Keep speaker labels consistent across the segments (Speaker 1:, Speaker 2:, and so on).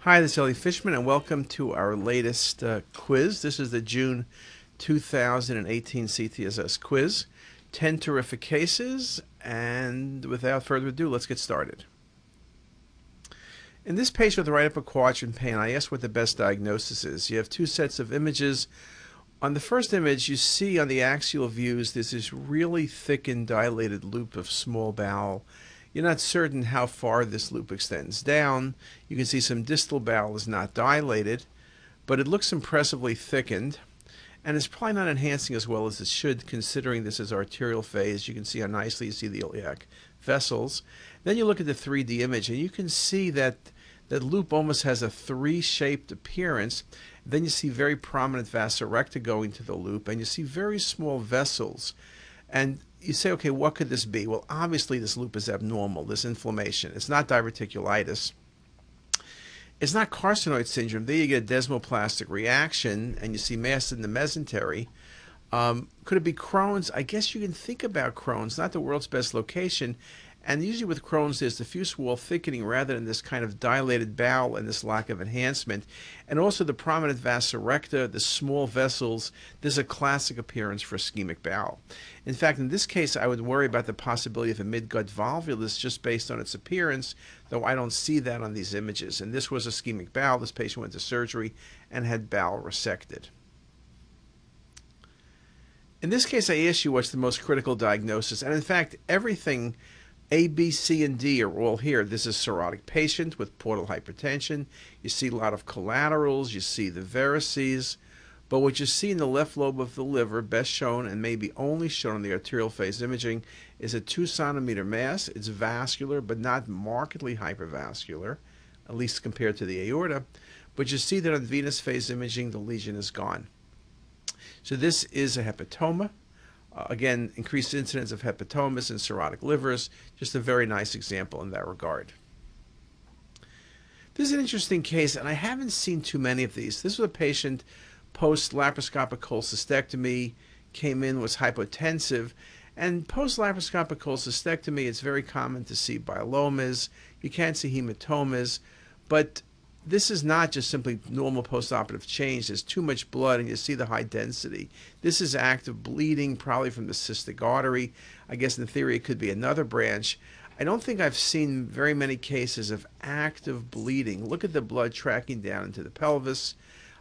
Speaker 1: Hi, this is Elliot Fishman, and welcome to our latest uh, quiz. This is the June 2018 CTisus quiz. 10 terrific cases, and without further ado, let's get started. In this patient with right upper quadrant pain, I asked what the best diagnosis is. You have two sets of images. On the first image, you see on the axial views, there's this really thick and dilated loop of small bowel you're not certain how far this loop extends down. You can see some distal bowel is not dilated, but it looks impressively thickened. And it's probably not enhancing as well as it should, considering this is arterial phase. You can see how nicely you see the iliac vessels. Then you look at the 3D image, and you can see that that loop almost has a three-shaped appearance. Then you see very prominent vasa recta going to the loop, and you see very small vessels. And you say, okay, what could this be? Well, obviously, this loop is abnormal, this inflammation. It's not diverticulitis. It's not carcinoid syndrome. There you get a desmoplastic reaction, and you see mass in the mesentery. Um, could it be Crohn's? I guess you can think about Crohn's, not the world's best location, and usually with Crohn's, there's diffuse wall thickening rather than this kind of dilated bowel and this lack of enhancement. And also the prominent vasa recta, the small vessels, this is a classic appearance for ischemic bowel. In fact, in this case, I would worry about the possibility of a midgut volvulus just based on its appearance, though I don't see that on these images. And this was ischemic bowel. This patient went to surgery and had bowel resected. In this case, I asked you what's the most critical diagnosis. And in fact, everything a, B, C, and D are all here. This is cirrhotic patient with portal hypertension. You see a lot of collaterals. You see the varices. But what you see in the left lobe of the liver, best shown and maybe only shown in the arterial phase imaging, is a two centimeter mass. It's vascular, but not markedly hypervascular, at least compared to the aorta. But you see that on venous phase imaging, the lesion is gone. So this is a hepatoma. Uh, again, increased incidence of hepatomas and cirrhotic livers, just a very nice example in that regard. This is an interesting case, and I haven't seen too many of these. This was a patient post laparoscopic cholecystectomy, came in, was hypotensive, and post laparoscopic cholecystectomy, it's very common to see bilomas. You can't see hematomas, but this is not just simply normal postoperative change. There's too much blood, and you see the high density. This is active bleeding, probably from the cystic artery. I guess in theory it could be another branch. I don't think I've seen very many cases of active bleeding. Look at the blood tracking down into the pelvis.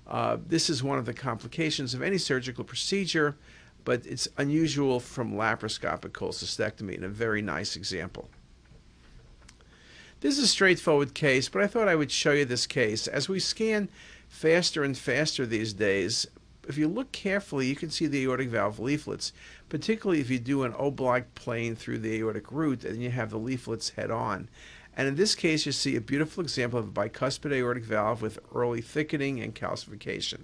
Speaker 1: Uh, this is one of the complications of any surgical procedure, but it's unusual from laparoscopic cholecystectomy and a very nice example. This is a straightforward case, but I thought I would show you this case. As we scan faster and faster these days, if you look carefully, you can see the aortic valve leaflets, particularly if you do an oblique plane through the aortic root and you have the leaflets head on. And in this case, you see a beautiful example of a bicuspid aortic valve with early thickening and calcification.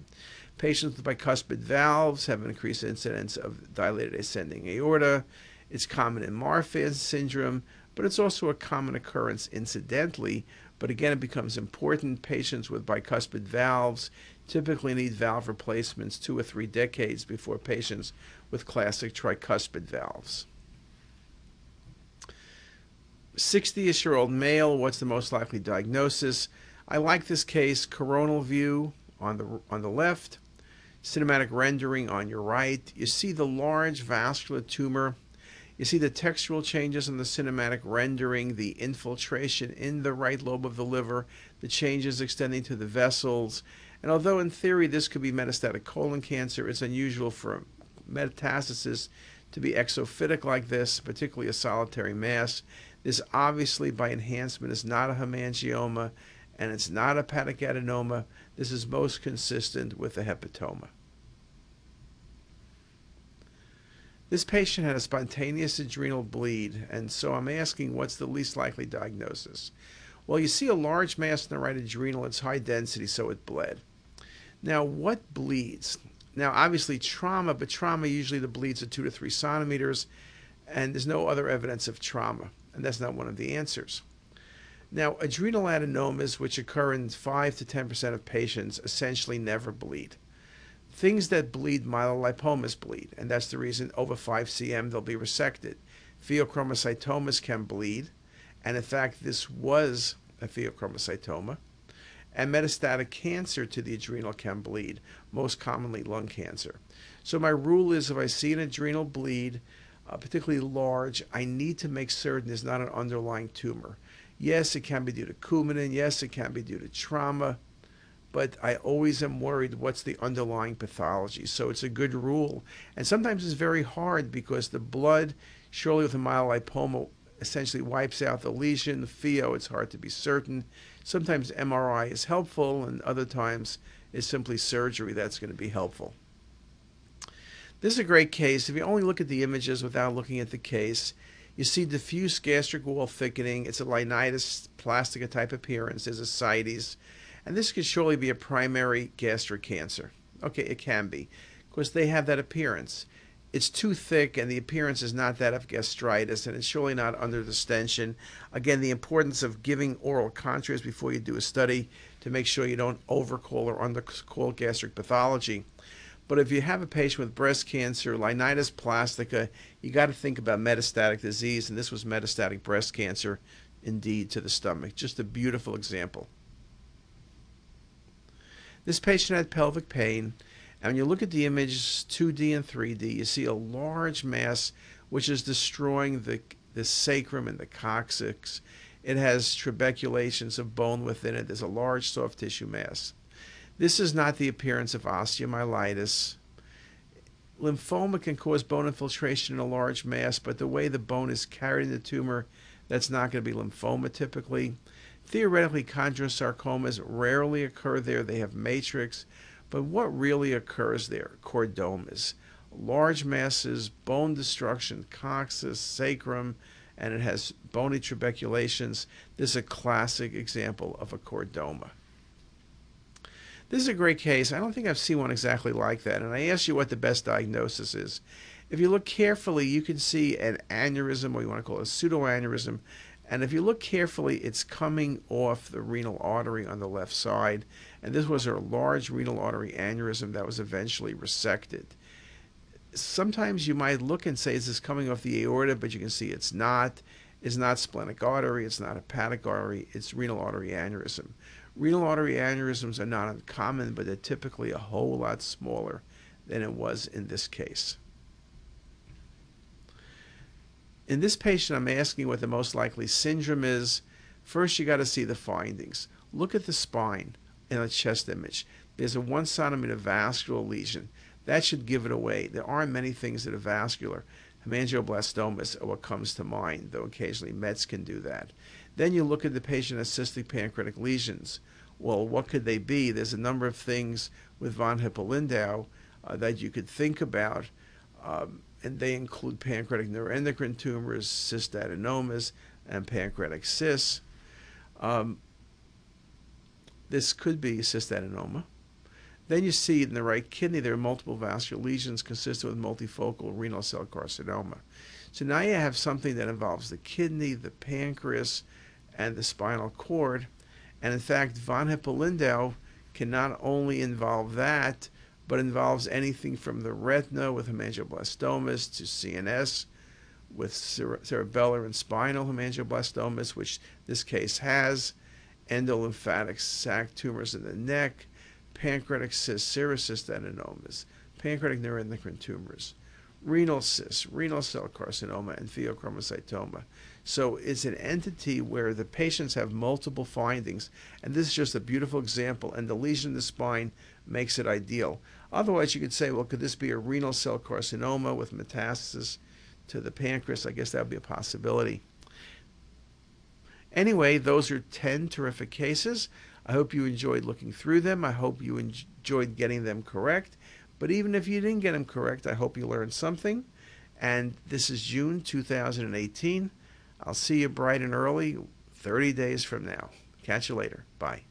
Speaker 1: Patients with bicuspid valves have an increased incidence of dilated ascending aorta. It's common in Marfan syndrome, but it's also a common occurrence incidentally. But again, it becomes important. Patients with bicuspid valves typically need valve replacements two or three decades before patients with classic tricuspid valves. 60ish year old male, what's the most likely diagnosis? I like this case, coronal view on the, on the left, cinematic rendering on your right. You see the large vascular tumor you see the textural changes in the cinematic rendering, the infiltration in the right lobe of the liver, the changes extending to the vessels. And although in theory this could be metastatic colon cancer, it's unusual for metastasis to be exophytic like this, particularly a solitary mass. This obviously by enhancement is not a hemangioma and it's not a hepatic adenoma. This is most consistent with a hepatoma. This patient had a spontaneous adrenal bleed, and so I'm asking what's the least likely diagnosis? Well, you see a large mass in the right adrenal, it's high density, so it bled. Now, what bleeds? Now, obviously, trauma, but trauma usually the bleeds are two to three centimeters, and there's no other evidence of trauma, and that's not one of the answers. Now, adrenal adenomas, which occur in 5 to 10% of patients, essentially never bleed. Things that bleed, myelolipomas bleed, and that's the reason over 5 cm they'll be resected. Pheochromocytomas can bleed, and in fact, this was a pheochromocytoma. and metastatic cancer to the adrenal can bleed, most commonly lung cancer. So my rule is if I see an adrenal bleed, uh, particularly large, I need to make certain there's not an underlying tumor. Yes, it can be due to Coumadin. Yes, it can be due to trauma. But I always am worried what's the underlying pathology. So it's a good rule. And sometimes it's very hard because the blood, surely with a myelolipoma, essentially wipes out the lesion. The pheo, it's hard to be certain. Sometimes MRI is helpful, and other times it's simply surgery that's going to be helpful. This is a great case. If you only look at the images without looking at the case, you see diffuse gastric wall thickening. It's a linitis plastica type appearance. There's ascites. And this could surely be a primary gastric cancer. Okay, it can be, because they have that appearance it's too thick and the appearance is not that of gastritis and it's surely not under distension. Again, the importance of giving oral contrast before you do a study to make sure you don't overcall or undercall gastric pathology. But if you have a patient with breast cancer, linitis plastica, you got to think about metastatic disease, and this was metastatic breast cancer indeed to the stomach. Just a beautiful example. This patient had pelvic pain. And when you look at the images 2D and 3D, you see a large mass which is destroying the, the sacrum and the coccyx. It has trabeculations of bone within it. There's a large soft tissue mass. This is not the appearance of osteomyelitis. Lymphoma can cause bone infiltration in a large mass, but the way the bone is carried in the tumor, that's not going to be lymphoma typically. Theoretically, chondrosarcomas rarely occur there. They have matrix. But what really occurs there? Chordomas. Large masses, bone destruction, coccyx, sacrum, and it has bony trabeculations. This is a classic example of a chordoma. This is a great case. I don't think I've seen one exactly like that. And I asked you what the best diagnosis is. If you look carefully, you can see an aneurysm, or you want to call it a pseudoaneurysm. And if you look carefully, it's coming off the renal artery on the left side. And this was a large renal artery aneurysm that was eventually resected. Sometimes you might look and say, is this coming off the aorta? But you can see it's not. It's not splenic artery. It's not hepatic artery. It's renal artery aneurysm. Renal artery aneurysms are not uncommon, but they're typically a whole lot smaller than it was in this case. In this patient, I'm asking what the most likely syndrome is. First, you got to see the findings. Look at the spine in a chest image. There's a one centimeter vascular lesion. That should give it away. There aren't many things that are vascular. Hemangioblastomas are what comes to mind, though occasionally Mets can do that. Then you look at the patient has cystic pancreatic lesions. Well, what could they be? There's a number of things with von Hippel-Lindau uh, that you could think about, um, and they include pancreatic neuroendocrine tumors, cystadenomas, and pancreatic cysts. Um, this could be cystadenoma. Then you see in the right kidney there are multiple vascular lesions consistent with multifocal renal cell carcinoma. So now you have something that involves the kidney, the pancreas, and the spinal cord. And in fact, von Hippel-Lindau can not only involve that, but involves anything from the retina with hemangioblastomas to CNS with cerebellar and spinal hemangioblastomas, which this case has, endolymphatic sac tumors in the neck, pancreatic serous adenomas, pancreatic neuroendocrine tumors, renal cysts, renal cell carcinoma, and pheochromocytoma. So it's an entity where the patients have multiple findings, and this is just a beautiful example, and the lesion in the spine makes it ideal. Otherwise, you could say, well, could this be a renal cell carcinoma with metastasis to the pancreas? I guess that would be a possibility. Anyway, those are 10 terrific cases. I hope you enjoyed looking through them. I hope you enjoyed getting them correct. But even if you didn't get them correct, I hope you learned something. And this is June 2018. I'll see you bright and early 30 days from now. Catch you later. Bye.